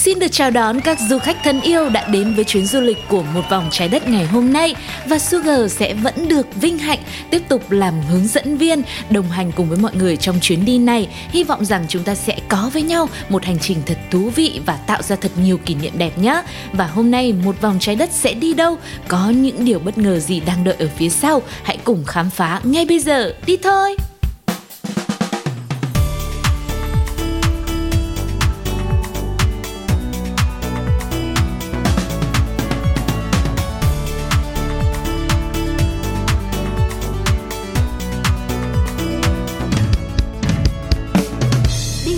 Xin được chào đón các du khách thân yêu đã đến với chuyến du lịch của một vòng trái đất ngày hôm nay và Sugar sẽ vẫn được vinh hạnh tiếp tục làm hướng dẫn viên, đồng hành cùng với mọi người trong chuyến đi này. Hy vọng rằng chúng ta sẽ có với nhau một hành trình thật thú vị và tạo ra thật nhiều kỷ niệm đẹp nhé. Và hôm nay một vòng trái đất sẽ đi đâu? Có những điều bất ngờ gì đang đợi ở phía sau? Hãy cùng khám phá ngay bây giờ. Đi thôi!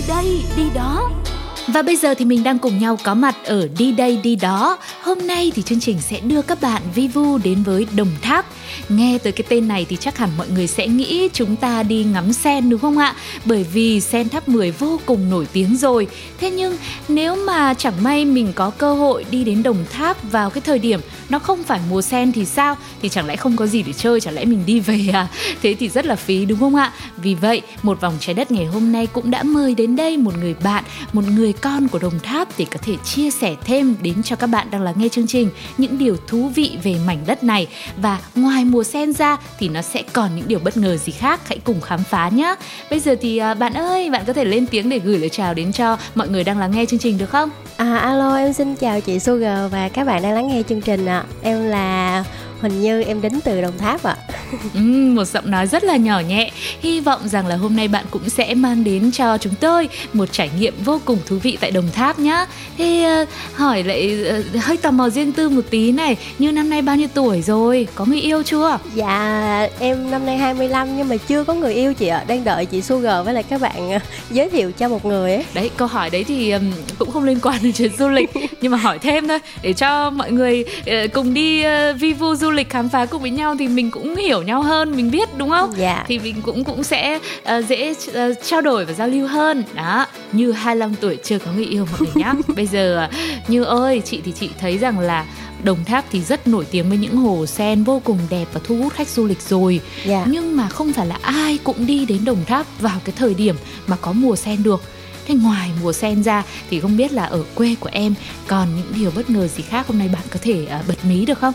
Đây, đi đó Và bây giờ thì mình đang cùng nhau có mặt ở Đi Đây Đi Đó. Hôm nay thì chương trình sẽ đưa các bạn vi vu đến với Đồng Tháp. Nghe tới cái tên này thì chắc hẳn mọi người sẽ nghĩ chúng ta đi ngắm sen đúng không ạ? Bởi vì sen tháp 10 vô cùng nổi tiếng rồi. Thế nhưng nếu mà chẳng may mình có cơ hội đi đến Đồng Tháp vào cái thời điểm nó không phải mùa sen thì sao? Thì chẳng lẽ không có gì để chơi, chẳng lẽ mình đi về à? Thế thì rất là phí đúng không ạ? Vì vậy, một vòng trái đất ngày hôm nay cũng đã mời đến đây một người bạn, một người con của Đồng Tháp để có thể chia sẻ thêm đến cho các bạn đang lắng nghe chương trình những điều thú vị về mảnh đất này và ngoài mùa sen ra thì nó sẽ còn những điều bất ngờ gì khác hãy cùng khám phá nhé. Bây giờ thì à, bạn ơi, bạn có thể lên tiếng để gửi lời chào đến cho mọi người đang lắng nghe chương trình được không? À alo em xin chào chị Sugar và các bạn đang lắng nghe chương trình ạ Em là Huỳnh Như em đến từ Đồng Tháp ạ Ừm, một giọng nói rất là nhỏ nhẹ. Hy vọng rằng là hôm nay bạn cũng sẽ mang đến cho chúng tôi một trải nghiệm vô cùng thú vị tại Đồng Tháp nhá. Thế ờ, hỏi lại ờ, hơi tò mò riêng tư một tí này, như năm nay bao nhiêu tuổi rồi? Có người yêu chưa? Dạ em năm nay 25 nhưng mà chưa có người yêu chị ạ Đang đợi chị Sugar với lại các bạn ờ, giới thiệu cho một người ấy Đấy, câu hỏi đấy thì ừm, cũng không liên quan đến chuyến du lịch nhưng mà hỏi thêm thôi để cho mọi người ờ, cùng đi ờ, vi vu du lịch khám phá cùng với nhau thì mình cũng hiểu nhau hơn, mình biết đúng không? Dạ. Thì mình cũng cũng sẽ ờ, dễ ờ, trao đổi và giao lưu hơn. Đó như 25 tuổi chưa có người yêu mọi người nhá. Bây giờ như ơi chị thì chị thấy rằng là Đồng Tháp thì rất nổi tiếng với những hồ sen vô cùng đẹp và thu hút khách du lịch rồi. Dạ. Nhưng mà không phải là ai cũng đi đến Đồng Tháp vào cái thời điểm mà có mùa sen được. Thế ngoài mùa sen ra thì không biết là ở quê của em còn những điều bất ngờ gì khác hôm nay bạn có thể ờ, bật mí được không?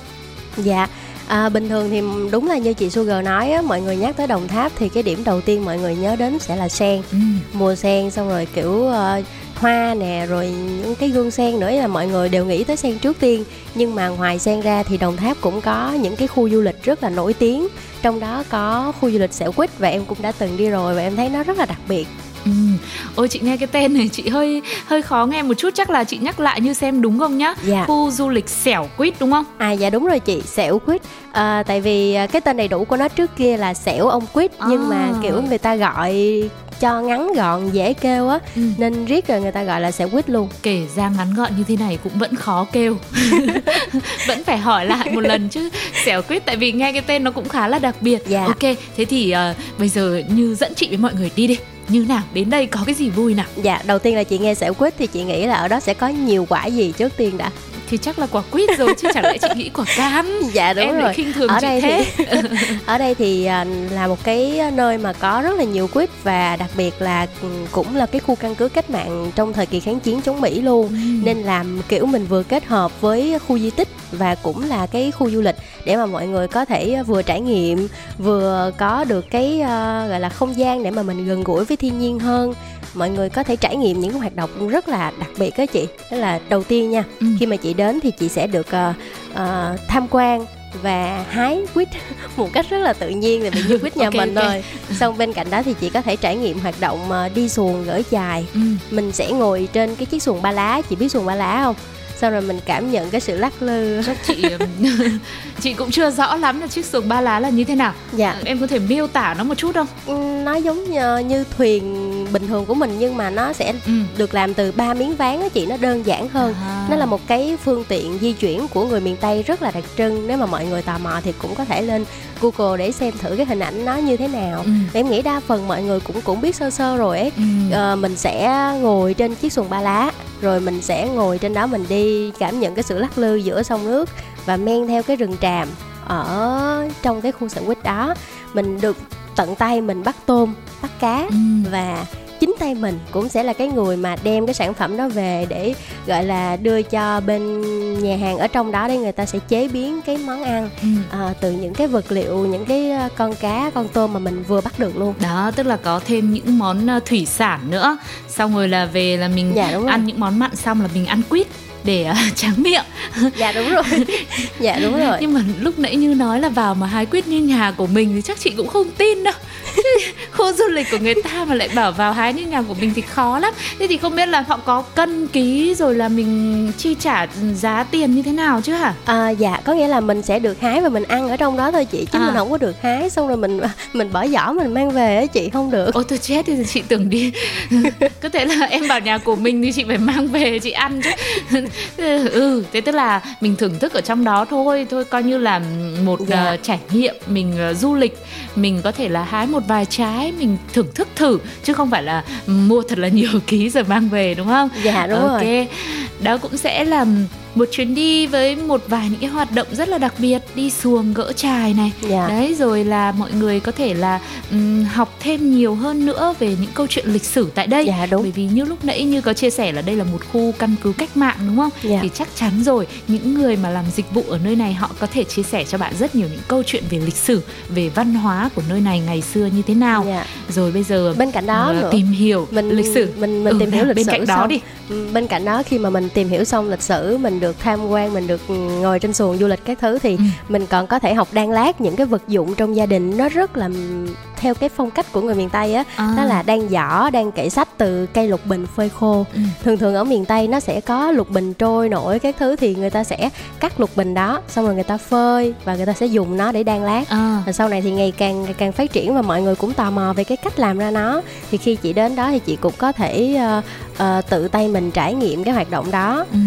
Dạ. À, bình thường thì đúng là như chị Sugar nói á, mọi người nhắc tới Đồng Tháp thì cái điểm đầu tiên mọi người nhớ đến sẽ là sen. Ừ. mùa sen xong rồi kiểu ờ, hoa nè rồi những cái gương sen nữa là mọi người đều nghĩ tới sen trước tiên. Nhưng mà ngoài sen ra thì Đồng Tháp cũng có những cái khu du lịch rất là nổi tiếng. Trong đó có khu du lịch Sẹo Quýt và em cũng đã từng đi rồi và em thấy nó rất là đặc biệt Ừ. Ôi chị nghe cái tên này chị hơi hơi khó nghe một chút chắc là chị nhắc lại như xem đúng không nhá. Dạ. Khu du lịch xẻo quýt đúng không? À dạ đúng rồi chị, Sẹo Quýt à, Tại vì à, cái tên đầy đủ của nó trước kia là Sẹo ông Quýt Nhưng mà À. kiểu người ta gọi cho ngắn gọn dễ kêu á Ừ. Nên riết rồi người ta gọi là Sẹo Quýt luôn Kể ra ngắn gọn như thế này cũng vẫn khó kêu. vẫn phải hỏi lại một lần chứ xẻo quýt tại vì nghe cái tên nó cũng khá là đặc biệt. Dạ. Ok, thế thì ờ, bây giờ như dẫn chị với mọi người đi đi. Như nào? Đến đây có cái gì vui nào? Dạ, đầu tiên là chị nghe xẻo Quýt thì chị nghĩ là ở đó sẽ có nhiều quả gì trước tiên đã thì chắc là quả quýt rồi chứ chẳng lẽ chị nghĩ quả cam. Dạ đúng em rồi khinh thường ở đây thế. thì ở đây thì à, là một cái nơi mà có rất là nhiều quýt và đặc biệt là ừ, cũng là cái khu căn cứ cách mạng trong thời kỳ kháng chiến chống Mỹ luôn Ừ. nên làm kiểu mình vừa kết hợp với khu di tích và cũng là cái khu du lịch để mà mọi người có thể vừa trải nghiệm vừa có được cái ờ, gọi là không gian để mà mình gần gũi với thiên nhiên hơn mọi người có thể trải nghiệm những hoạt động rất là đặc biệt đó chị đó là đầu tiên nha Ừ. khi mà chị đến thì chị sẽ được ờ, ờ, tham quan và hái quýt một cách rất là tự nhiên tại vì như quýt nhà Ok, mình ok. thôi xong bên cạnh đó thì chị có thể trải nghiệm hoạt động ờ, đi xuồng gỡ chài Ừ. mình sẽ ngồi trên cái chiếc xuồng ba lá chị biết xuồng ba lá không xong rồi mình cảm nhận cái sự lắc lư. Chắc chị chị cũng chưa rõ lắm là chiếc xuồng ba lá là như thế nào. Dạ. Em có thể miêu tả nó một chút không? Ừ, nó giống như, như thuyền bình thường của mình nhưng mà nó sẽ ừ. được làm từ ba miếng ván á chị nó đơn giản hơn. À. nó là một cái phương tiện di chuyển của người miền tây rất là đặc trưng. Nếu mà mọi người tò mò thì cũng có thể lên google để xem thử cái hình ảnh nó như thế nào. Ừ. em nghĩ đa phần mọi người cũng cũng biết sơ sơ rồi ấy. Ừ. Ờ, mình sẽ ngồi trên chiếc xuồng ba lá rồi mình sẽ ngồi trên đó mình đi cảm nhận cái sự lắc lư giữa sông nước và men theo cái rừng tràm ở trong cái khu sở quýt đó mình được tận tay mình bắt tôm bắt cá Ừ. và chính tay mình cũng sẽ là cái người mà đem cái sản phẩm đó về để gọi là đưa cho bên nhà hàng ở trong đó để người ta sẽ chế biến cái món ăn Ừ. à, từ những cái vật liệu những cái ờ, con cá con tôm mà mình vừa bắt được luôn. Đó tức là có thêm những món ờ, thủy sản nữa. Xong rồi là về là mình Dạ, ăn những món mặn xong là mình ăn quýt để ờ, tráng miệng. Dạ đúng rồi. Dạ đúng rồi. Nhưng mà lúc nãy như nói là vào mà hái quýt như nhà của mình thì chắc chị cũng không tin đâu. Khu du lịch của người ta mà lại bảo vào hái như nhà của mình thì khó lắm. Thế thì không biết là họ có cân ký rồi là mình chi trả giá tiền như thế nào chứ hả? À, dạ có nghĩa là mình sẽ được hái và mình ăn ở trong đó thôi chị chứ À. mình không có được hái. Xong rồi mình mình bỏ vỏ mình mang về á chị không được. Ôi tôi chết thì chị tưởng đi. Có thể là em vào nhà của mình thì chị phải mang về chị ăn chứ Ừ thế tức là mình thưởng thức ở trong đó thôi Thôi coi như là một Dạ. ờ, trải nghiệm Mình ờ, du lịch. Mình có thể là hái một vài trái Mình thưởng thức thử Chứ không phải là mua thật là nhiều ký rồi mang về đúng không? Dạ đúng ok rồi. đó cũng sẽ là một chuyến đi với một vài những cái hoạt động rất là đặc biệt đi xuồng gỡ trài này. Dạ. Đấy rồi là mọi người có thể là ừm, học thêm nhiều hơn nữa về những câu chuyện lịch sử tại đây. Dạ đúng. Bởi vì như lúc nãy như có chia sẻ là đây là một khu căn cứ cách mạng đúng không? Dạ. Thì chắc chắn rồi những người mà làm dịch vụ ở nơi này họ có thể chia sẻ cho bạn rất nhiều những câu chuyện về lịch sử về văn hóa của nơi này ngày xưa như thế nào. Dạ. Rồi bây giờ bên cạnh đó ờ, nữa tìm hiểu mình lịch sử. mình mình Ừ, tìm hiểu lịch bên sử cạnh đó xong, đi. Bên cạnh đó khi mà mình tìm hiểu xong lịch sử mình được tham quan mình được ngồi trên xuồng du lịch các thứ thì Ừ. mình còn có thể học đan lát những cái vật dụng trong gia đình nó rất là theo cái phong cách của người miền tây á À. đó là đan giỏ đan kệ sách từ cây lục bình phơi khô Ừ. thường thường ở miền tây nó sẽ có lục bình trôi nổi các thứ thì người ta sẽ cắt lục bình đó xong rồi người ta phơi và người ta sẽ dùng nó để đan lát à, và sau này thì ngày càng ngày càng phát triển và mọi người cũng tò mò về cái cách làm ra nó thì khi chị đến đó thì chị cũng có thể ờ, ờ, tự tay mình trải nghiệm cái hoạt động đó ừ.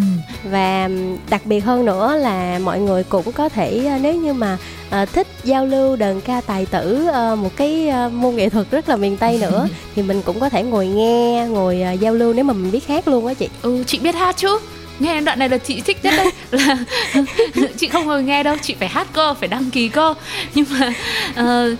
Và đặc biệt hơn nữa là mọi người cũng có thể ờ, nếu như mà ờ, thích giao lưu đờn ca tài tử ờ, một cái ờ, môn nghệ thuật rất là miền tây nữa thì mình cũng có thể ngồi nghe ngồi ờ, giao lưu nếu mà mình biết hát luôn á chị. Ừ chị biết hát chứ. Nghe đoạn này là chị thích nhất đấy. Là chị không ngồi nghe đâu chị phải hát cơ phải đăng ký cơ. Nhưng mà ờ,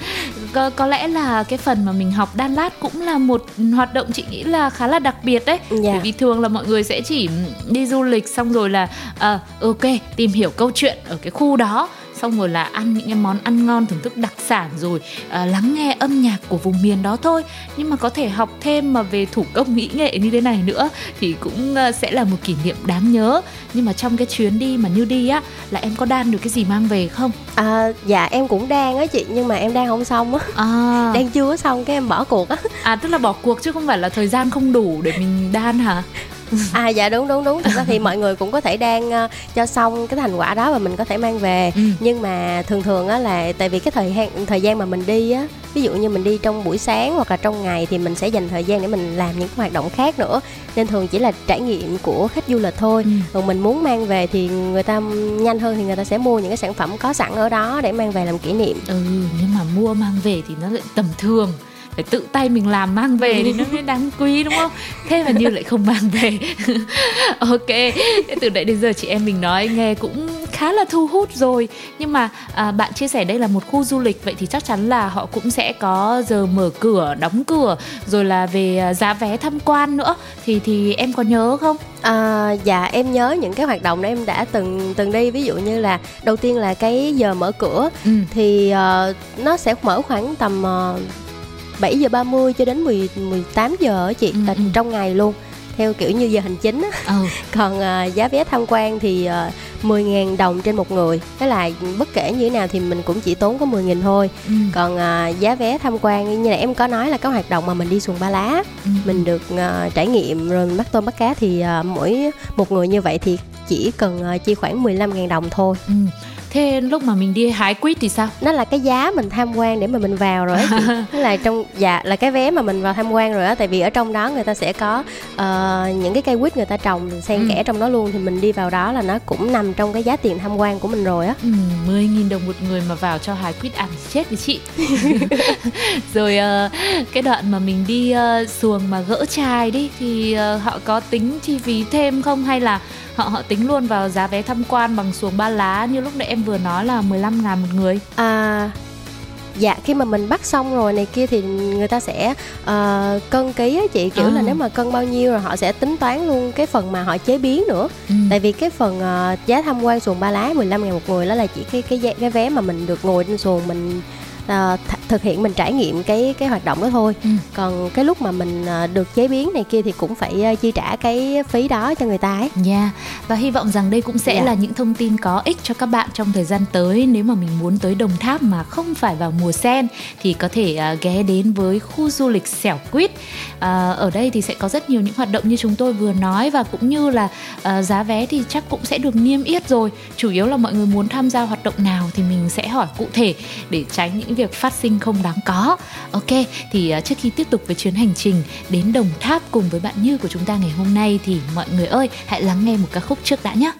có, có lẽ là cái phần mà mình học đan lát cũng là một hoạt động chị nghĩ là khá là đặc biệt đấy Dạ. bởi vì thường là mọi người sẽ chỉ đi du lịch xong rồi là ờ, ok tìm hiểu câu chuyện ở cái khu đó xong rồi là ăn những cái món ăn ngon thưởng thức đặc sản rồi à, lắng nghe âm nhạc của vùng miền đó thôi. Nhưng mà có thể học thêm mà về thủ công mỹ nghệ như thế này nữa thì cũng à, sẽ là một kỷ niệm đáng nhớ. Nhưng mà trong cái chuyến đi mà như đi á là em có đan được cái gì mang về không? À, dạ em cũng đang á chị nhưng mà em đang không xong á. À, đang chưa xong cái em bỏ cuộc á. À tức là bỏ cuộc chứ không phải là thời gian không đủ để mình đan hả à dạ đúng đúng đúng. Thực ra thì mọi người cũng có thể đang ờ, cho xong cái thành quả đó và mình có thể mang về. Ừ. nhưng mà thường thường á là tại vì cái thời gian thời gian mà mình đi á ví dụ như mình đi trong buổi sáng hoặc là trong ngày thì mình sẽ dành thời gian để mình làm những cái hoạt động khác nữa. Nên thường chỉ là trải nghiệm của khách du lịch thôi. Ừ. còn mình muốn mang về thì người ta nhanh hơn thì người ta sẽ mua những cái sản phẩm có sẵn ở đó để mang về làm kỷ niệm. Ừ nhưng mà mua mang về thì nó lại tầm thường phải tự tay mình làm mang về thì nó mới đáng quý đúng không? Thế mà như lại không mang về. Ok từ nãy đến giờ chị em mình nói nghe cũng khá là thu hút rồi. Nhưng mà à, bạn chia sẻ đây là một khu du lịch vậy thì chắc chắn là họ cũng sẽ có giờ mở cửa đóng cửa rồi là về à, giá vé tham quan nữa. Thì thì em có nhớ không? À, dạ em nhớ những cái hoạt động đó em đã từng từng đi. Ví dụ như là đầu tiên là cái giờ mở cửa. Ừ. Thì ờ, nó sẽ mở khoảng tầm uh, 7 giờ 30 cho đến 10 18 giờ á chị Ừ, là ừ. trong ngày luôn theo kiểu như giờ hành chính á. ừ còn ờ, giá vé tham quan thì uh, 10.000 đồng trên một người thế là bất kể như thế nào thì mình cũng chỉ tốn có 10.000 thôi ừ, còn ờ, giá vé tham quan như là em có nói là cái hoạt động mà mình đi xuồng ba lá ừ. mình được ờ, trải nghiệm rồi mình bắt tôm bắt cá thì ờ, mỗi một người như vậy thì chỉ cần uh, chi khoảng 15.000 đồng thôi ừ. Thế lúc mà mình đi hái quýt thì sao? Nó là cái giá mình tham quan để mà mình vào rồi á chị. là trong dạ là cái vé mà mình vào tham quan rồi á tại vì ở trong đó người ta sẽ có uh, những cái cây quýt người ta trồng xen ừ. kẽ trong đó luôn thì mình đi vào đó là nó cũng nằm trong cái giá tiền tham quan của mình rồi á. Ừ, 10.000 đồng một người mà vào cho hái quýt ăn chết với chị. rồi uh, cái đoạn mà mình đi uh, xuồng mà gỡ chài đi thì uh, họ có tính chi phí thêm không hay là họ họ tính luôn vào giá vé tham quan bằng xuồng ba lá như lúc nãy em vừa nói là 15 ngàn một người à dạ khi mà mình bắt xong rồi này kia thì người ta sẽ uh, cân ký á chị kiểu à. là nếu mà cân bao nhiêu rồi họ sẽ tính toán luôn cái phần mà họ chế biến nữa ừ. tại vì cái phần uh, giá tham quan xuồng ba lá 15 ngàn một người đó là chỉ cái cái cái vé mà mình được ngồi trên xuồng mình uh, th- thực hiện mình trải nghiệm cái cái hoạt động đó thôi ừ. còn cái lúc mà mình uh, được chế biến này kia thì cũng phải uh, chi trả cái phí đó cho người ta ấy nha yeah. và hy vọng rằng đây cũng sẽ yeah. Dạ. là những thông tin có ích cho các bạn trong thời gian tới nếu mà mình muốn tới Đồng Tháp mà không phải vào mùa sen thì có thể uh, ghé đến với khu du lịch Xẻo Quýt uh, ở đây thì sẽ có rất nhiều những hoạt động như chúng tôi vừa nói và cũng như là uh, giá vé thì chắc cũng sẽ được niêm yết rồi chủ yếu là mọi người muốn tham gia hoạt động nào thì mình sẽ hỏi cụ thể để tránh những việc phát sinh không đáng có. Ok, thì à, trước khi tiếp tục với chuyến hành trình đến đồng tháp cùng với bạn như của chúng ta ngày hôm nay thì mọi người ơi, hãy lắng nghe một ca khúc trước đã nhé.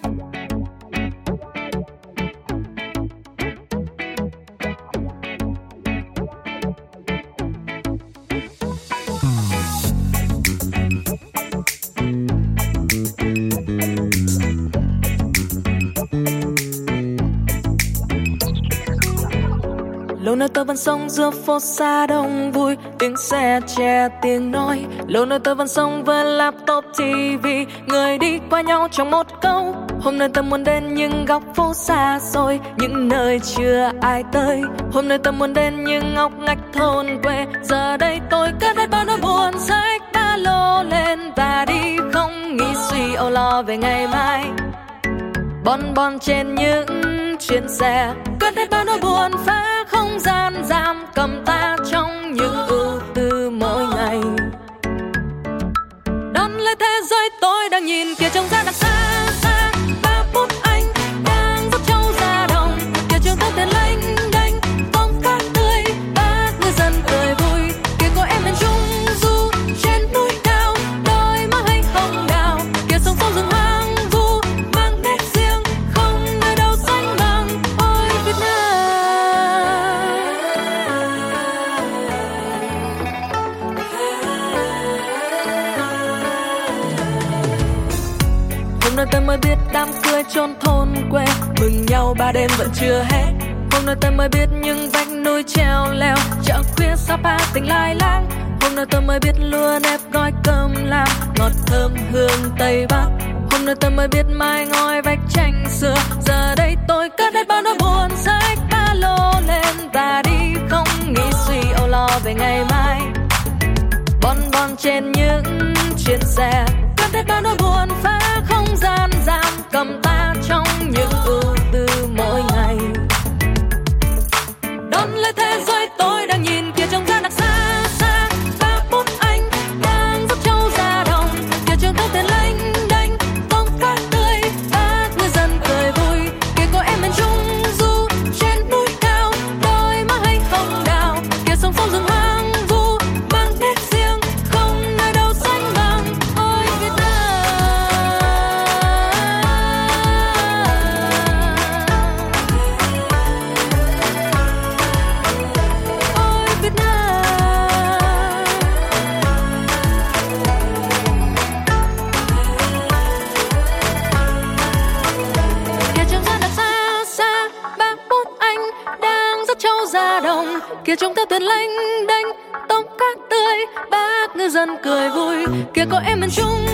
Tớ vẫn sống giữa phố xa đông vui. Tiếng xe che, tiếng nói. Lâu nơi tớ vẫn sống với laptop tv người đi qua nhau trong một câu. Hôm nay tớ muốn đến những góc phố xa xôi, những nơi chưa ai tới. Hôm nay tớ muốn đến những ngóc ngách thôn quê. Giờ đây tôi cất hết bao nỗi buồn sách ba lô lên và đi không nghĩ suy âu lo về ngày mai. Bon bon trên những chuyến xe. Cất hết bao nỗi buồn phá không gian, giam cầm ta trong những ưu tư mỗi ngày. Đón lấy thế giới tôi đang nhìn, kia trong ra đằng xa xa, ba phút anh ba đêm vẫn chưa hết. Hôm nay tôi mới biết những vách núi treo leo, chợ khuya sapa tỉnh lai lang. Hôm nay tôi mới biết lúa nếp gói cơm lam, ngọt thơm hương tây bắc. Hôm nay tôi mới biết mai ngói vách tranh xưa, giờ đây tôi cất hết bao nỗi buồn sách ba lô lên và đi không nghĩ suy âu lo về ngày mai. Bon bon trên những chuyến xe cất hết bao nỗi buồn phá không gian giam cầm ta trong những ưu tư mỗi ngày. Đón lấy thế giới vui kia có em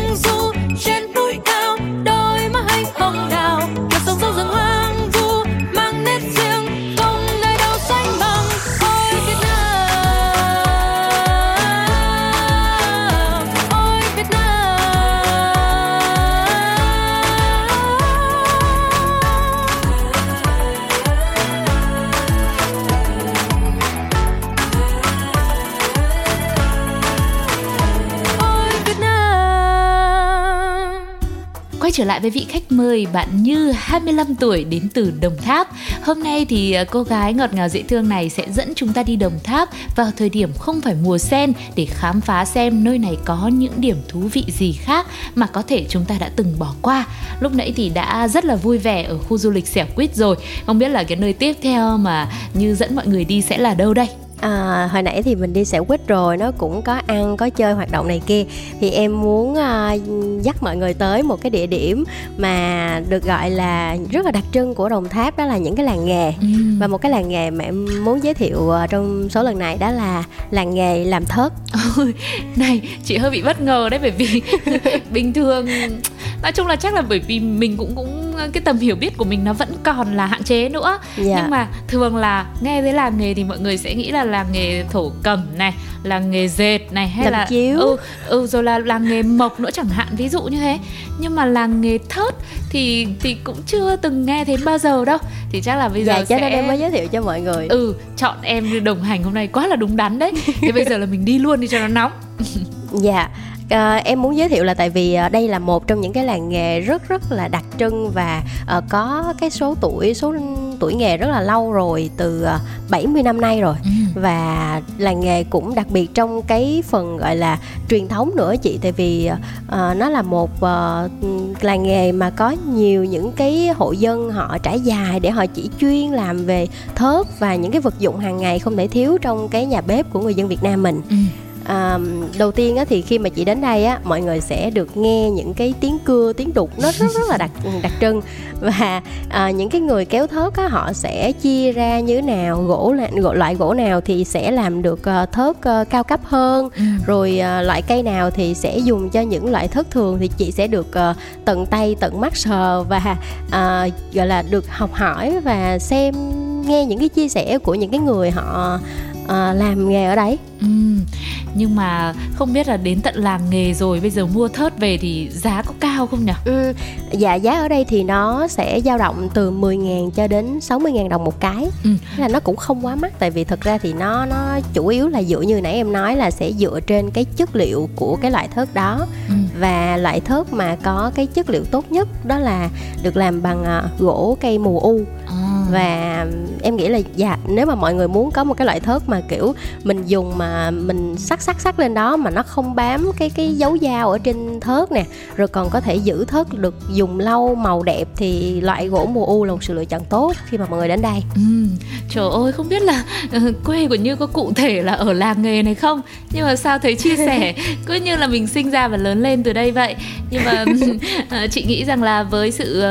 trở lại với vị khách mời bạn Như 25 tuổi, đến từ Đồng Tháp. Hôm nay thì à, cô gái ngọt ngào dễ thương này sẽ dẫn chúng ta đi Đồng Tháp vào thời điểm không phải mùa sen để khám phá xem nơi này có những điểm thú vị gì khác mà có thể chúng ta đã từng bỏ qua. Lúc nãy thì đã rất là vui vẻ ở khu du lịch Xẻo Quýt rồi. Không biết là cái nơi tiếp theo mà Như dẫn mọi người đi sẽ là đâu đây? À, hồi nãy thì mình đi xẻo quýt rồi nó cũng có ăn có chơi hoạt động này kia thì em muốn uh, dắt mọi người tới một cái địa điểm mà được gọi là rất là đặc trưng của đồng tháp đó là những cái làng nghề ừ. và một cái làng nghề mà em muốn giới thiệu uh, trong số lần này đó là làng nghề làm thớt Ôi, này chị hơi bị bất ngờ đấy bởi vì bình thường nói chung là chắc là bởi vì mình cũng cũng cái tầm hiểu biết của mình nó vẫn còn là hạn chế nữa yeah. Dạ. nhưng mà thường là nghe tới làng nghề thì mọi người sẽ nghĩ là làng nghề thổ cẩm này làng nghề dệt này hay Làm là chiếu. ừ ừ rồi là làng nghề mộc nữa chẳng hạn ví dụ như thế. Nhưng mà làng nghề thớt thì thì cũng chưa từng nghe thấy bao giờ đâu. Thì chắc là bây giờ dạ, sẽ nên em mới giới thiệu cho mọi người. Ừ chọn em đồng hành hôm nay quá là đúng đắn đấy. Thì bây giờ là mình đi luôn đi cho nó nóng. Dạ à, em muốn giới thiệu là tại vì ờ, đây là một trong những cái làng nghề rất rất là đặc trưng và uh, có cái số tuổi số tuổi nghề rất là lâu rồi từ uh, 70 năm nay rồi ừ. và làng nghề cũng đặc biệt trong cái phần gọi là truyền thống nữa chị tại vì uh, nó là một uh, làng nghề mà có nhiều những cái hộ dân họ trải dài để họ chỉ chuyên làm về thớt và những cái vật dụng hàng ngày không thể thiếu trong cái nhà bếp của người dân Việt Nam mình. Ừ à, đầu tiên á, thì khi mà chị đến đây á mọi người sẽ được nghe những cái tiếng cưa tiếng đục nó rất rất là đặc đặc trưng và à, những cái người kéo thớt á họ sẽ chia ra như thế nào gỗ là loại gỗ nào thì sẽ làm được uh, thớt uh, cao cấp hơn ừ. rồi uh, loại cây nào thì sẽ dùng cho những loại thớt thường thì chị sẽ được uh, tận tay tận mắt sờ và uh, gọi là được học hỏi và xem nghe những cái chia sẻ của những cái người họ uh, làm nghề ở đấy ừ nhưng mà không biết là đến tận làng nghề rồi bây giờ mua thớt về thì giá có cao không nhỉ? Ừ, dạ giá ở đây thì nó sẽ dao động từ 10.000 cho đến 60.000 đồng một cái. Ừ. là nó cũng không quá mắc tại vì thực ra thì nó nó chủ yếu là dựa như nãy em nói là sẽ dựa trên cái chất liệu của cái loại thớt đó ừ. và loại thớt mà có cái chất liệu tốt nhất đó là được làm bằng uh, gỗ cây mù u. À. Và em nghĩ là dạ nếu mà mọi người muốn có một cái loại thớt mà kiểu mình dùng mà mình sắc sắc sắc lên đó mà nó không bám cái cái dấu dao ở trên thớt nè rồi còn có thể giữ thớt được dùng lâu màu đẹp thì loại gỗ mùa u là một sự lựa chọn tốt khi mà mọi người đến đây. Ừ, trời ơi không biết là uh, quê của như có cụ thể là ở làng nghề này không? Nhưng mà sao thấy chia sẻ cứ như là mình sinh ra và lớn lên từ đây vậy. Nhưng mà uh, chị nghĩ rằng là với sự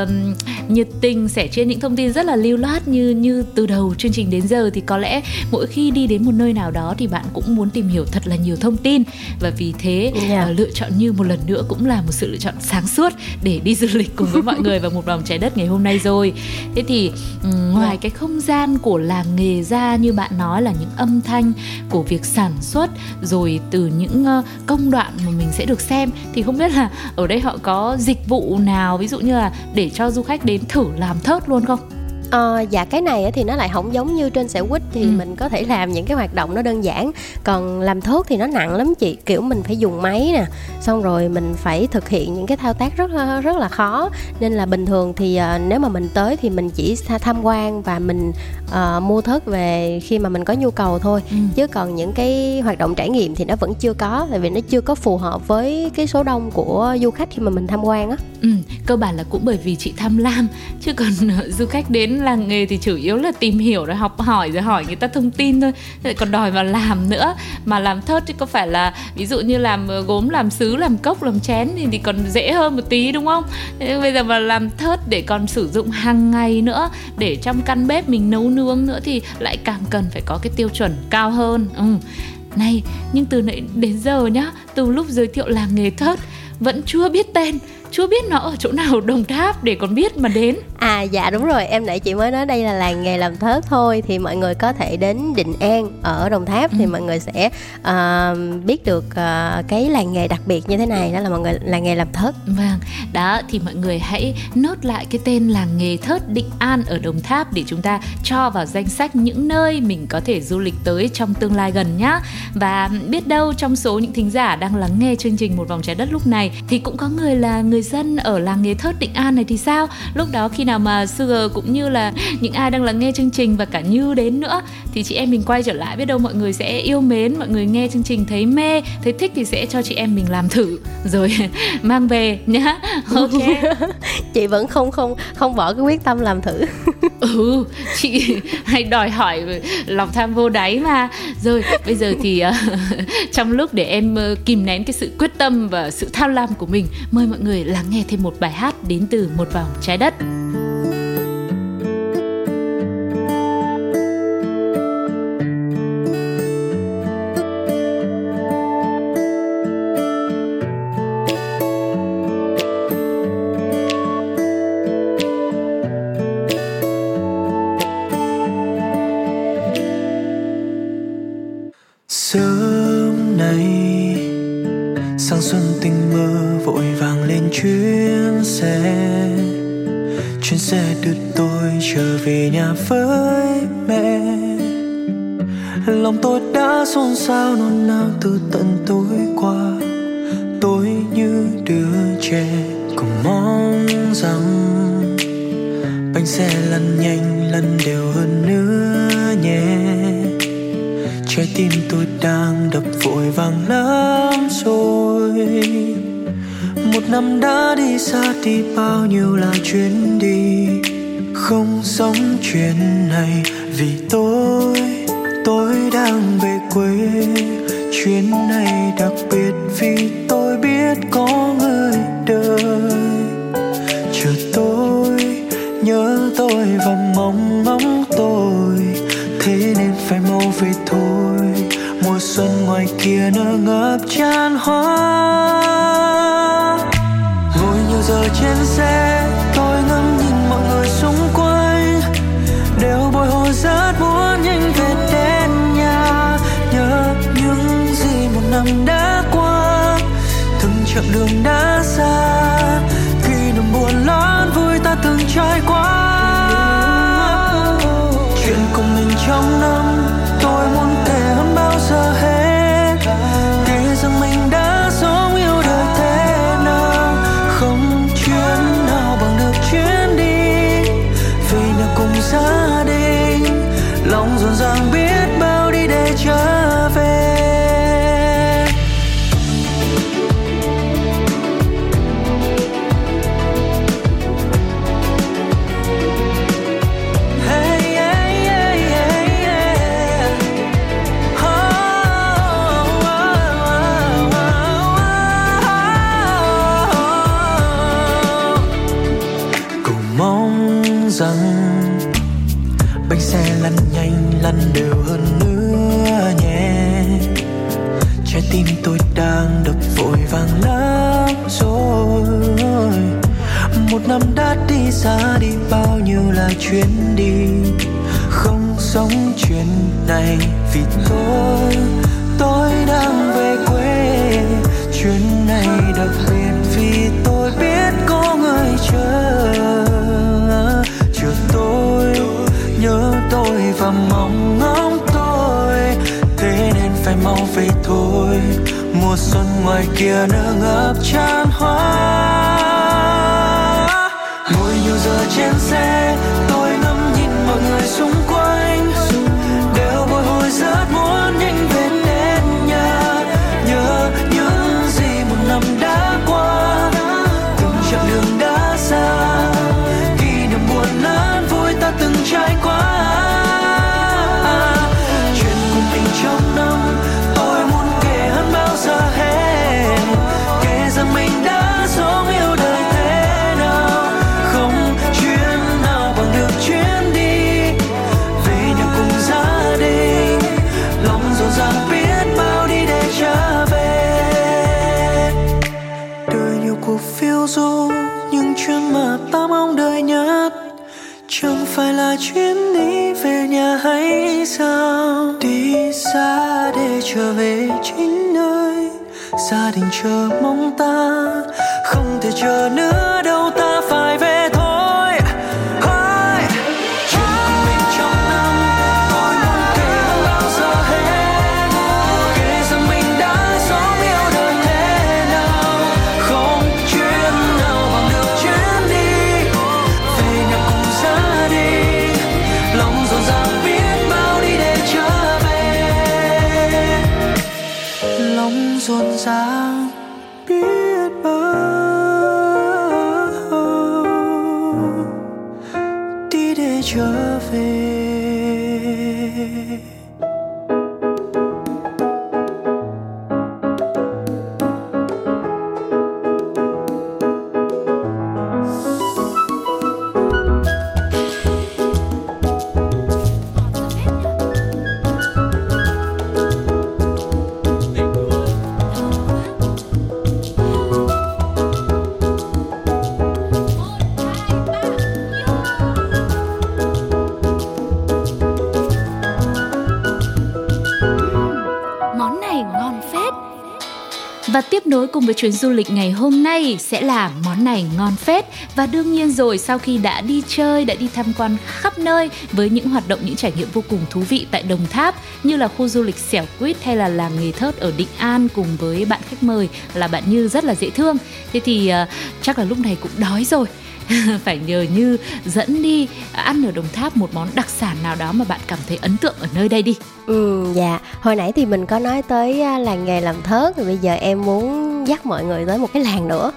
nhiệt tình sẻ chia những thông tin rất là lưu loát như như từ đầu chương trình đến giờ thì có lẽ mỗi khi đi đến một nơi nào đó thì bạn cũng muốn tìm hiểu thật là nhiều thông tin và vì thế yeah. Dạ. uh, lựa chọn như một lần nữa cũng là một sự lựa chọn sáng suốt để đi du lịch cùng với mọi người vào một vòng trái đất ngày hôm nay rồi thế thì um, ngoài yeah. cái không gian của làng nghề ra như bạn nói là những âm thanh của việc sản xuất rồi từ những uh, công đoạn mà mình sẽ được xem thì không biết là ở đây họ có dịch vụ nào ví dụ như là để cho du khách đến thử làm thớt luôn không À, dạ cái này thì nó lại không giống như trên sẻ quýt thì ừ. mình có thể làm những cái hoạt động nó đơn giản còn làm thốt thì nó nặng lắm chị kiểu mình phải dùng máy nè xong rồi mình phải thực hiện những cái thao tác rất rất là khó nên là bình thường thì uh, nếu mà mình tới thì mình chỉ tham quan và mình uh, mua thớt về khi mà mình có nhu cầu thôi ừ. chứ còn những cái hoạt động trải nghiệm thì nó vẫn chưa có tại vì nó chưa có phù hợp với cái số đông của du khách khi mà mình tham quan á ừ, cơ bản là cũng bởi vì chị tham lam chứ còn du khách đến làng nghề thì chủ yếu là tìm hiểu rồi học hỏi rồi hỏi người ta thông tin thôi. Còn đòi vào làm nữa mà làm thớt thì có phải là ví dụ như làm ờ, gốm làm sứ làm cốc làm chén thì, thì còn dễ hơn một tí đúng không? Thế bây giờ mà làm thớt để còn sử dụng hàng ngày nữa để trong căn bếp mình nấu nướng nữa thì lại càng cần phải có cái tiêu chuẩn cao hơn. Ừ. này nhưng từ nãy đến giờ nhá từ lúc giới thiệu làng nghề thớt vẫn chưa biết tên chưa biết nó ở chỗ nào đồng tháp để còn biết mà đến. À dạ đúng rồi, em nãy chị mới nói đây là làng nghề làm thớt thôi Thì mọi người có thể đến Định An ở Đồng Tháp Thì ừ. mọi người sẽ uh, biết được uh, cái làng nghề đặc biệt như thế này Đó là mọi người làng nghề làm thớt. Vâng, đó thì mọi người hãy nốt lại cái tên làng nghề thớt Định An ở Đồng Tháp Để chúng ta cho vào danh sách những nơi mình có thể du lịch tới trong tương lai gần nhá. Và biết đâu trong số những thính giả đang lắng nghe chương trình Một vòng trái đất lúc này Thì cũng có người là người dân ở làng nghề thớt Định An này thì sao? Lúc đó khi nào mà Sugar cũng như là những ai đang lắng nghe chương trình và cả Như đến nữa thì chị em mình quay trở lại biết đâu mọi người sẽ yêu mến mọi người nghe chương trình thấy mê thấy thích thì sẽ cho chị em mình làm thử. Rồi mang về nhá. Ok. Chị vẫn không không không bỏ cái quyết tâm làm thử. Ừ chị hay đòi hỏi lòng tham vô đáy mà. Rồi bây giờ thì uh, trong lúc để em uh, kìm nén cái sự quyết tâm và sự tham lam của mình mời mọi người lắng nghe thêm một bài hát đến từ một vòng trái đất. Bánh xe lăn nhanh, lăn đều hơn nữa nhé trái tim tôi đang đập vội vàng lắm rồi. Một năm đã đi xa đi bao nhiêu là chuyến đi. Không sống chuyến này, vì tôi tôi đang về quê. Chuyến này đặc biệt vì tôi biết có kia nở ngập tràn hoa. Trên xe chuyến đi về nhà hay sao? Đi xa để trở về chính nơi gia đình chờ mong ta. Không thể chờ nữa. Nối cùng với chuyến du lịch ngày hôm nay sẽ là món này ngon phết và đương nhiên rồi sau khi đã đi chơi, đã đi tham quan khắp nơi với những hoạt động, những trải nghiệm vô cùng thú vị tại Đồng Tháp như là khu du lịch Xẻo Quýt hay là làng nghề thớt ở Định An cùng với bạn khách mời là bạn Như rất là dễ thương. Thế thì uh, chắc là lúc này cũng đói rồi. phải nhờ như dẫn đi ăn ở Đồng Tháp một món đặc sản nào đó mà bạn cảm thấy ấn tượng ở nơi đây đi. Ừ, dạ. Hồi nãy thì mình có nói tới à, làng nghề làm thớt thì bây giờ em muốn dắt mọi người tới một cái làng nữa.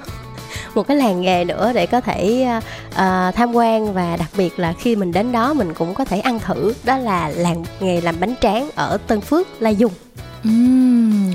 một cái làng nghề nữa để có thể uh, tham quan và đặc biệt là khi mình đến đó mình cũng có thể ăn thử đó là làng nghề làm bánh tráng ở Tân Phước, Lai Dung. Uhm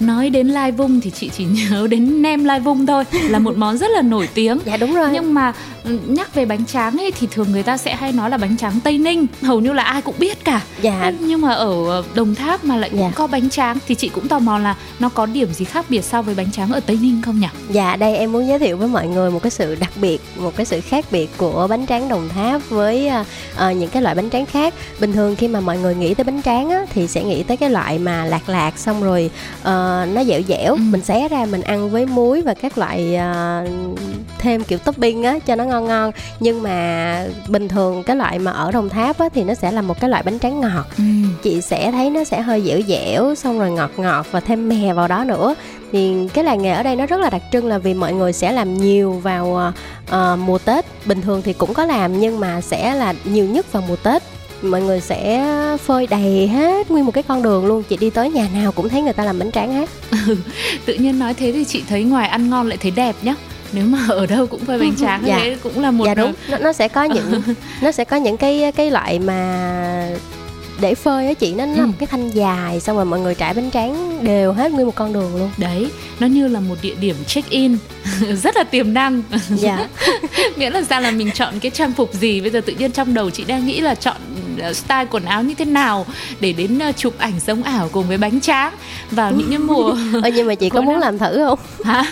nói đến lai vung thì chị chỉ nhớ đến nem lai vung thôi là một món rất là nổi tiếng Dạ đúng rồi. nhưng mà ừ, nhắc về bánh tráng ấy thì thường người ta sẽ hay nói là bánh tráng tây ninh hầu như là ai cũng biết cả Dạ nhưng mà ở đồng tháp mà lại cũng Dạ. có bánh tráng thì chị cũng tò mò là nó có điểm gì khác biệt so với bánh tráng ở tây ninh không nhỉ Dạ, đây em muốn giới thiệu với mọi người một cái sự đặc biệt, một cái sự khác biệt của bánh tráng Đồng Tháp với à, những cái loại bánh tráng khác. Bình thường khi mà mọi người nghĩ tới bánh tráng á, thì sẽ nghĩ tới cái loại mà lạc lạc xong rồi nó dẻo dẻo, Ừ. mình xé ra mình ăn với muối và các loại à, thêm kiểu topping á cho nó ngon ngon. Nhưng mà bình thường cái loại mà ở Đồng Tháp á, thì nó sẽ là một cái loại bánh tráng ngọt. Chị sẽ thấy nó sẽ hơi dẻo dẻo xong rồi ngọt ngọt và thêm mè vào đó nữa. Thì cái làng nghề ở đây nó rất là đặc trưng là vì mọi người sẽ làm nhiều vào ờ, mùa tết. Bình thường thì cũng có làm nhưng mà sẽ là nhiều nhất vào mùa tết mọi người sẽ phơi đầy hết nguyên một cái con đường luôn. Chị đi tới nhà nào cũng thấy người ta làm bánh tráng hết. Tự nhiên nói thế thì chị thấy ngoài ăn ngon lại thấy đẹp nhá. Nếu mà ở đâu cũng phơi bánh tráng Dạ. thế cũng là một dạ đúng. nó, nó sẽ có những nó sẽ có những cái cái loại mà để phơi á chị. Nó, nó Ừ. một cái thanh dài xong rồi mọi người trải bánh tráng đều hết nguyên một con đường luôn. Đấy nó như là một địa điểm check in. Rất là tiềm năng. Dạ. Miễn là sao là mình chọn cái trang phục gì? Bây giờ tự nhiên trong đầu chị đang nghĩ là chọn style quần áo như thế nào để đến ờ, chụp ảnh sống ảo cùng với bánh tráng vào những cái mùa Ơ nhưng mà chị có muốn làm thử không? Hả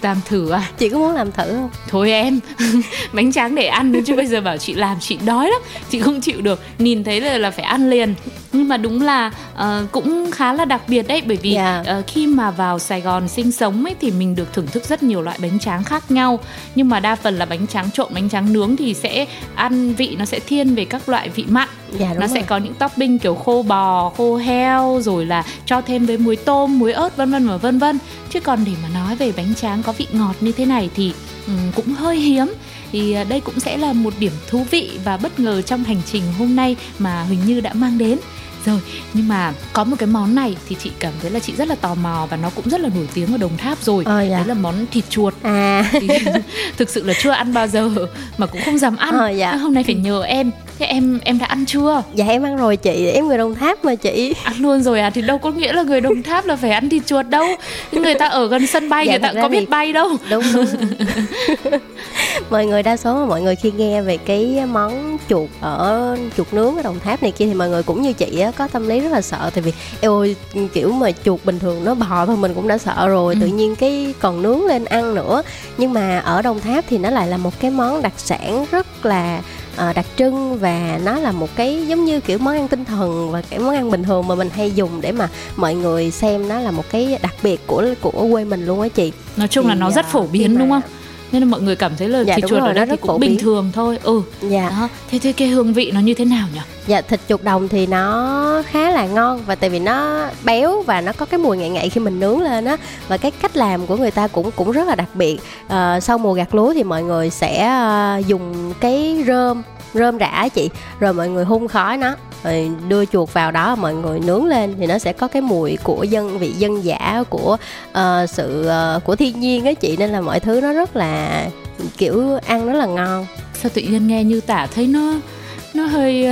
làm thử à? Chị có muốn làm thử không? Thôi em bánh tráng để ăn chứ bây giờ bảo chị làm chị đói lắm chị không chịu được. Nhìn thấy là là phải ăn liền. Nhưng mà đúng là ờ, cũng khá là đặc biệt đấy bởi vì Dạ. ờ, khi mà vào Sài Gòn sinh sống ấy thì mình được thưởng thức rất nhiều loại bánh tráng khác nhau. Nhưng mà đa phần là bánh tráng trộn bánh tráng nướng thì sẽ ăn vị nó sẽ thiên về các loại vị mặn dạ nó rồi. sẽ có những topping kiểu khô bò khô heo rồi là cho thêm với muối tôm muối ớt vân vân và vân vân. Chứ còn để mà nói về bánh tráng có vị ngọt như thế này thì ừm, cũng hơi hiếm. Thì à, đây cũng sẽ là một điểm thú vị và bất ngờ trong hành trình hôm nay mà Huỳnh Như đã mang đến rồi nhưng mà có một cái món này thì chị cảm thấy là chị rất là tò mò và nó cũng rất là nổi tiếng ở Đồng Tháp rồi. Ờ, dạ. đấy là món thịt chuột. À. Thì thực sự là chưa ăn bao giờ mà cũng không dám ăn. Ờ, dạ. hôm nay phải nhờ em. Thế em em đã ăn chưa? Dạ em ăn rồi chị. Em người đồng tháp mà chị. Ăn luôn rồi à? Thì đâu có nghĩa là người đồng tháp là phải ăn thịt chuột đâu. Người ta ở gần sân bay Dạ, người ta có biết thì- bay đâu. đúng đúng. Mọi người đa số mọi người khi nghe về cái món chuột ở chuột nướng ở đồng tháp này kia thì mọi người cũng như chị á có tâm lý rất là sợ. Tại vì ơi kiểu mà chuột bình thường nó bò thôi mình cũng đã sợ rồi Ừ. tự nhiên cái còn nướng lên ăn nữa. Nhưng mà ở đồng tháp thì nó lại là một cái món đặc sản rất là uh, đặc trưng và nó là một cái giống như kiểu món ăn tinh thần và cái món ăn bình thường mà mình hay dùng để mà mọi người xem nó là một cái đặc biệt của của quê mình luôn á chị. Nói chung thì, là nó rất phổ biến mà... đúng không? Nên là mọi người cảm thấy là dạ, thịt chuột rồi, ở đây thì cũng bình thường thôi. Ừ. Dạ. Đó. thế thế cái hương vị nó như thế nào nhỉ dạ thịt chuột đồng thì nó khá là ngon và tại vì nó béo và nó có cái mùi ngậy ngậy khi mình nướng lên á. Và cái cách làm của người ta cũng cũng rất là đặc biệt. À, sau mùa gặt lúa thì mọi người sẽ ờ, dùng cái rơm rơm rã chị. Rồi mọi người hun khói nó rồi đưa chuột vào đó mọi người nướng lên thì nó sẽ có cái mùi của dân vị dân dã của uh, sự uh, của thiên nhiên á chị. Nên là mọi thứ nó rất là kiểu ăn rất là ngon. Sao tự nhiên nghe như tả thấy nó nó hơi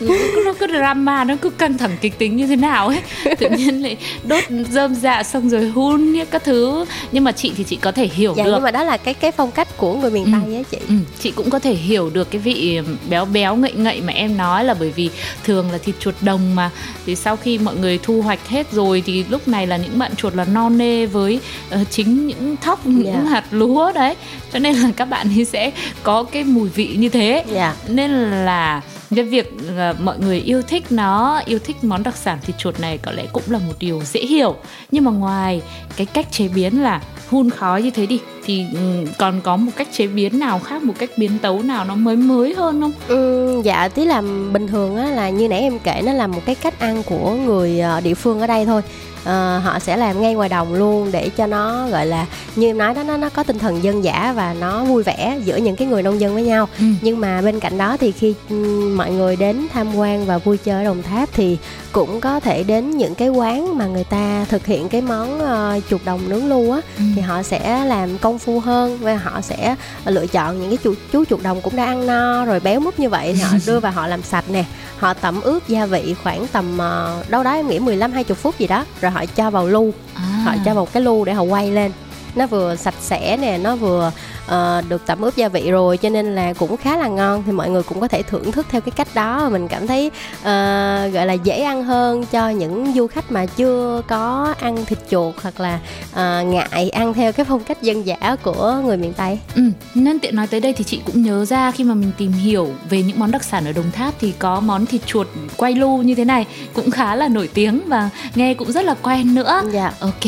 nó cứ drama nó cứ căng thẳng kịch tính như thế nào ấy tự nhiên lại đốt rơm dạ xong rồi hun các thứ nhưng mà chị thì chị có thể hiểu dạ, được nhưng mà đó là cái cái phong cách của người miền ừ. tây á chị ừ. chị cũng có thể hiểu được cái vị béo béo ngậy ngậy mà em nói là bởi vì thường là thịt chuột đồng mà thì sau khi mọi người thu hoạch hết rồi thì lúc này là những bạn chuột là non nê với uh, chính những thóc những yeah. Dạ. hạt lúa đấy cho nên là các bạn ấy sẽ có cái mùi vị như thế yeah. Dạ nên là cái việc uh, mọi người yêu thích nó yêu thích món đặc sản thịt chuột này có lẽ cũng là một điều dễ hiểu. Nhưng mà ngoài cái cách chế biến là hun khói như thế đi thì um, còn có một cách chế biến nào khác một cách biến tấu nào nó mới mới hơn không? Ừ, dạ tí làm bình thường á là như nãy em kể nó là một cái cách ăn của người uh, địa phương ở đây thôi uh, họ sẽ làm ngay ngoài đồng luôn để cho nó gọi là như em nói đó nó nó có tinh thần dân dã và nó vui vẻ giữa những cái người nông dân với nhau ừ. nhưng mà bên cạnh đó thì khi ừ, mọi người đến tham quan và vui chơi ở đồng tháp thì cũng có thể đến những cái quán mà người ta thực hiện cái món uh, chuột đồng nướng lu á ừ. thì họ sẽ làm công phu hơn và họ sẽ lựa chọn những cái chú, chú chuột đồng cũng đã ăn no rồi béo múp như vậy thì họ đưa vào họ làm sạch nè. Họ tẩm ướp gia vị khoảng tầm uh, đâu đó em nghĩ 15 20 phút gì đó rồi họ cho vào lu. À. họ cho vào cái lu để họ quay lên. Nó vừa sạch sẽ nè nó vừa uh, được tẩm ướp gia vị rồi cho nên là cũng khá là ngon. Thì mọi người cũng có thể thưởng thức theo cái cách đó. Mình cảm thấy uh, gọi là dễ ăn hơn cho những du khách mà chưa có ăn thịt chuột hoặc là uh, ngại ăn theo cái phong cách dân dã của người miền tây. Ừ, nên tiện nói tới đây thì chị cũng nhớ ra khi mà mình tìm hiểu về những món đặc sản ở đồng tháp thì có món thịt chuột quay lu như thế này cũng khá là nổi tiếng và nghe cũng rất là quen nữa. Dạ. Ok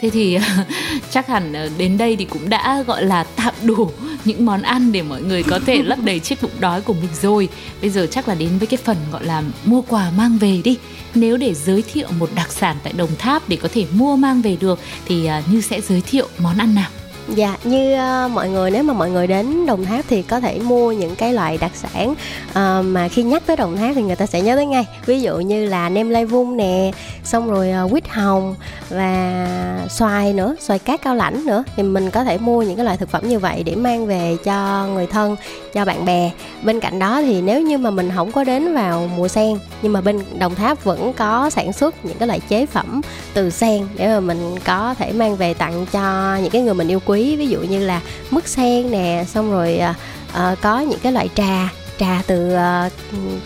thế thì chắc hẳn đến đây thì cũng đã gọi là tạm đủ những món ăn để mọi người có thể lấp đầy chiếc bụng đói của mình rồi. Bây giờ chắc là đến với cái phần gọi là mua quà mang về đi. Nếu để giới thiệu một đặc sản tại đồng tháp để có thể mua mang về được thì à, như sẽ giới thiệu món ăn nào? Dạ, như uh, mọi người nếu mà mọi người đến Đồng Tháp thì có thể mua những cái loại đặc sản uh, mà khi nhắc tới Đồng Tháp thì người ta sẽ nhớ tới ngay. Ví dụ như là nem lai vung nè, xong rồi uh, quýt hồng và xoài nữa, xoài cát cao lãnh nữa thì mình có thể mua những cái loại thực phẩm như vậy để mang về cho người thân, cho bạn bè. Bên cạnh đó thì nếu như mà mình không có đến vào mùa sen nhưng mà bên Đồng Tháp vẫn có sản xuất những cái loại chế phẩm từ sen để mà mình có thể mang về tặng cho những cái người mình yêu quý quý ví dụ như là mứt sen nè xong rồi uh, có những cái loại trà trà từ uh,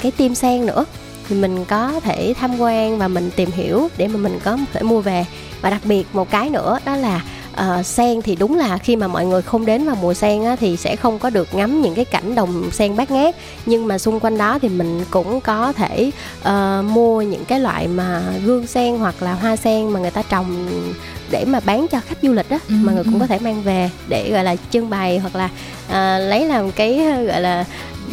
cái tim sen nữa. Thì mình có thể tham quan và mình tìm hiểu để mà mình có thể mua về. Và đặc biệt một cái nữa đó là uh, sen thì đúng là khi mà mọi người không đến vào mùa sen á, thì sẽ không có được ngắm những cái cảnh đồng sen bát ngát. Nhưng mà xung quanh đó thì mình cũng có thể uh, mua những cái loại mà gương sen hoặc là hoa sen mà người ta trồng để mà bán cho khách du lịch đó ừ, mà người cũng ừ. có thể mang về để gọi là trưng bày hoặc là uh, lấy làm cái gọi là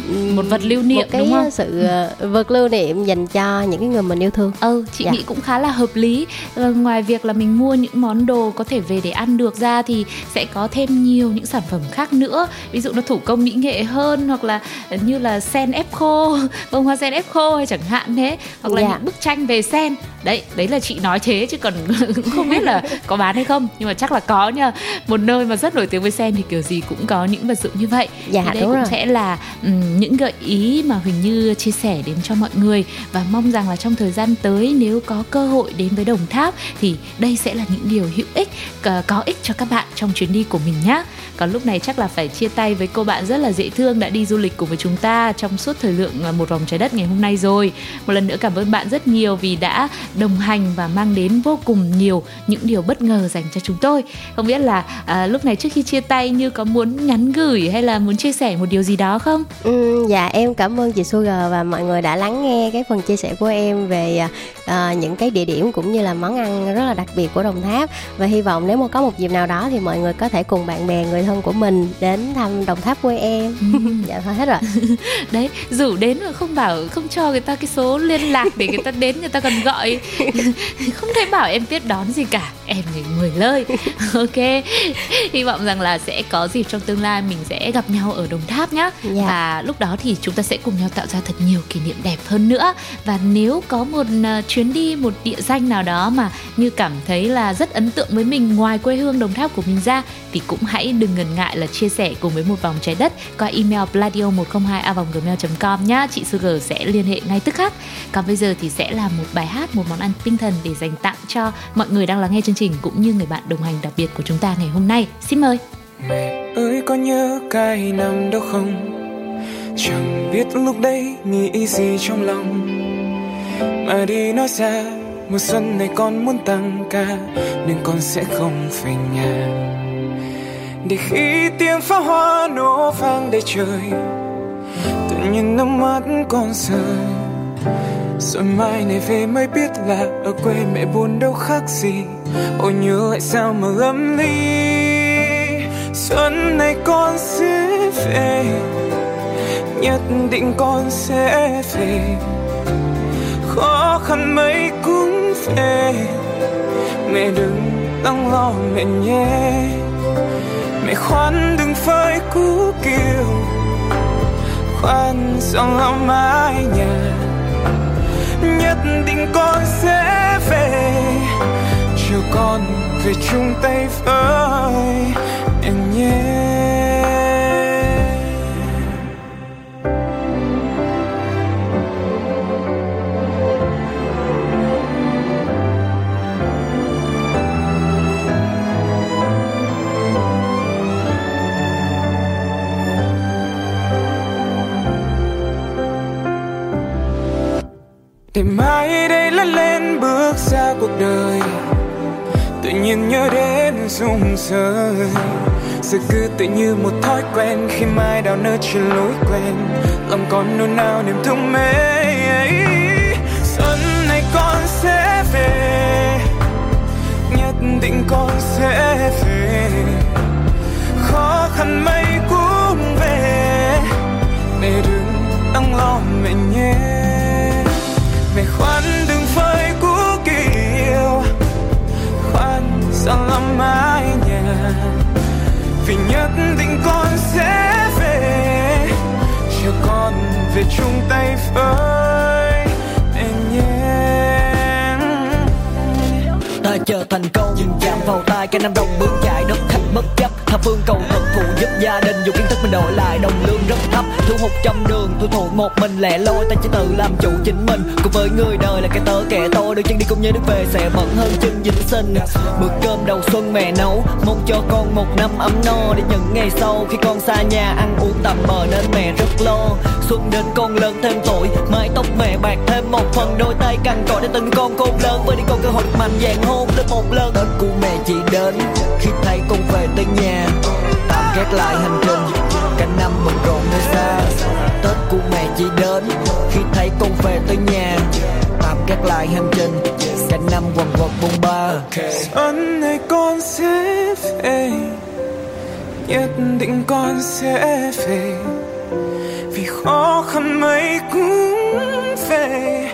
một vật lưu niệm một cái đúng không? sự ừ. vật lưu niệm dành cho những cái người mình yêu thương ừ chị dạ. nghĩ cũng khá là hợp lý ờ, ngoài việc là mình mua những món đồ có thể về để ăn được ra thì sẽ có thêm nhiều những sản phẩm khác nữa ví dụ nó thủ công mỹ nghệ hơn hoặc là như là sen ép khô bông hoa sen ép khô hay chẳng hạn thế hoặc là dạ. những bức tranh về sen đấy đấy là chị nói thế chứ còn không biết là có bán hay không nhưng mà chắc là có nha một nơi mà rất nổi tiếng với sen thì kiểu gì cũng có những vật dụng như vậy dạ thì đây đúng cũng rồi. sẽ là um, những gợi ý mà Huỳnh Như chia sẻ đến cho mọi người và mong rằng là trong thời gian tới nếu có cơ hội đến với Đồng Tháp thì đây sẽ là những điều hữu ích ờ, có ích cho các bạn trong chuyến đi của mình nhé. Còn lúc này chắc là phải chia tay với cô bạn rất là dễ thương đã đi du lịch cùng với chúng ta trong suốt thời lượng ờ, một vòng trái đất ngày hôm nay rồi. Một lần nữa cảm ơn bạn rất nhiều vì đã đồng hành và mang đến vô cùng nhiều những điều bất ngờ dành cho chúng tôi. Không biết là à, lúc này trước khi chia tay như có muốn nhắn gửi hay là muốn chia sẻ một điều gì đó không? Ừ, dạ em cảm ơn chị Sugar và mọi người đã lắng nghe cái phần chia sẻ của em về à, à, những cái địa điểm cũng như là món ăn rất là đặc biệt của Đồng Tháp và hy vọng nếu mà có một dịp nào đó thì mọi người có thể cùng bạn bè người thân của mình đến thăm Đồng Tháp quê em. Dạ thôi hết rồi. Đấy, rủ đến mà không bảo không cho người ta cái số liên lạc để người ta đến người ta cần gọi. không thể bảo em tiếp đón gì cả. Em thì người lơi. ok. Hy vọng rằng là sẽ có dịp trong tương lai mình sẽ gặp nhau ở Đồng Tháp nhá. Dạ. Và lúc đó thì chúng ta sẽ cùng nhau tạo ra thật nhiều kỷ niệm đẹp hơn nữa. Và nếu có một uh, chuyến đi một địa danh nào đó mà như cảm thấy là rất ấn tượng với mình ngoài quê hương Đồng Tháp của mình ra, thì cũng hãy đừng ngần ngại là chia sẻ cùng với một vòng trái đất qua email pladio 102 a gmail.com nhá. Chị Sugar sẽ liên hệ ngay tức khắc. Còn bây giờ thì sẽ là một bài hát, một món ăn tinh thần để dành tặng cho mọi người đang lắng nghe chương trình cũng như người bạn đồng hành đặc biệt của chúng ta ngày hôm nay. Xin mời. Mẹ ơi, có nhớ cái năm đó không? Chẳng biết lúc đấy nghĩ gì trong lòng mà đi nói ra mùa xuân này con muốn tăng ca, nhưng con sẽ không về nhà. Để khi tiếng pháo hoa nổ vang đầy trời, tự nhiên nước mắt con rơi. Rồi mai này về mới biết là ở quê mẹ buồn đâu khác gì. Ôi nhớ lại sao mà lắm ly xuân này con sẽ về, nhất định con sẽ về khó khăn mấy cũng về mẹ đừng đau lo, mẹ nhé. Mẹ khoan đừng phơi cú kiều. Khoan dòng lo mái nhà. Nhất định con sẽ về. Chiều con về chung tay với em nhé. Để mai đây lớn lên bước ra cuộc đời? Tự nhiên nhớ đến rung rời sự cứ tự như một thói quen khi mai đào nơi trên lối quen. Lòng con nôn nao niềm thương mê xuân này con sẽ về. Nhất định con sẽ về. Khó khăn mấy cũng về. Mẹ đừng đau lo mẹ nhé mẹ khoan đừng phơi cũ kỷ yêu khoan sao lắm mái nhà vì nhất định con sẽ về. Chờ con về chung tay với mẹ nhé. Ta chờ thành công, nhìn chạm vào tay cái năm đồng bước chạy đất thành bất chấp tha phương cầu thần phụ giúp gia đình dù kiến thức mình đổi lại. Đồng lương rất thấp, thu hút trong đường, thu thụ một mình lẻ loi. Ta chỉ tự làm chủ chính mình, cùng với người đời là cái tớ kẻ tôi. Được chân đi cùng như nước về sẽ bận hơn chân dính sinh. Bữa cơm đầu xuân mẹ nấu, mong cho con một năm ấm no. Để những ngày sau khi con xa nhà ăn uống tạm bờ nên mẹ rất lo. Xuân đến con lớn thêm tuổi, mái tóc mẹ bạc thêm một phần. Đôi tay cằn cõi để từng con khôn lớn. Với đi con cơ hội mạnh dạn hôn lên một lần. Tết của mẹ chỉ đến khi thấy con về tới nhà tạm gác lại hành trình, cả năm bận rộn nơi xa. Tết của mẹ chỉ đến, khi thấy con về tới nhà. Tạm gác lại hành trình, cả năm quần quật bông ba. Xuân này con sẽ về, nhất định con sẽ về. Vì khó khăn mấy cũng về,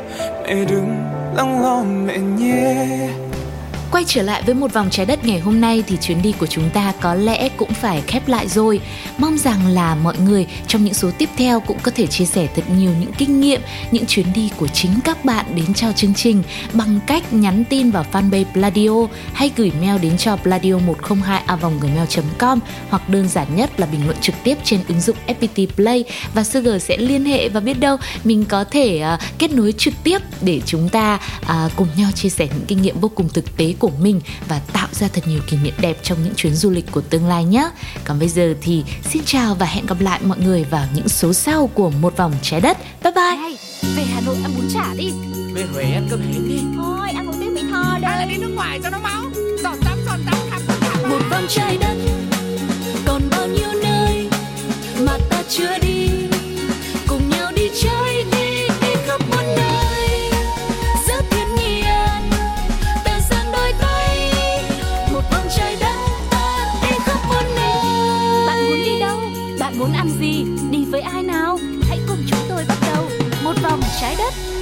mẹ đừng lắng lo mẹ nhé. Quay trở lại với một vòng trái đất ngày hôm nay thì chuyến đi của chúng ta có lẽ cũng phải khép lại rồi. Mong rằng là mọi người trong những số tiếp theo cũng có thể chia sẻ thật nhiều những kinh nghiệm, những chuyến đi của chính các bạn đến cho chương trình bằng cách nhắn tin vào fanpage Pladio hay gửi mail đến cho pladio102a.gmail.com hoặc đơn giản nhất là bình luận trực tiếp trên ứng dụng FPT Play và Sugar sẽ liên hệ và biết đâu mình có thể uh, kết nối trực tiếp để chúng ta uh, cùng nhau chia sẻ những kinh nghiệm vô cùng thực tế của mình và tạo ra thật nhiều kỷ niệm đẹp trong những chuyến du lịch của tương lai nhé. Còn bây giờ thì xin chào và hẹn gặp lại mọi người vào những số sau của một vòng trái đất. Bye bye. Này, về Hà Nội ăn bún chả đi Về Huế ăn cơm hến đi Thôi ăn một tiếng Mỹ Tho Hay là đây đi nước ngoài cho nó máu Giọt tắm giọt tắm khắp một vòng trái đất còn bao nhiêu nơi mà ta chưa đi vòng trái đất.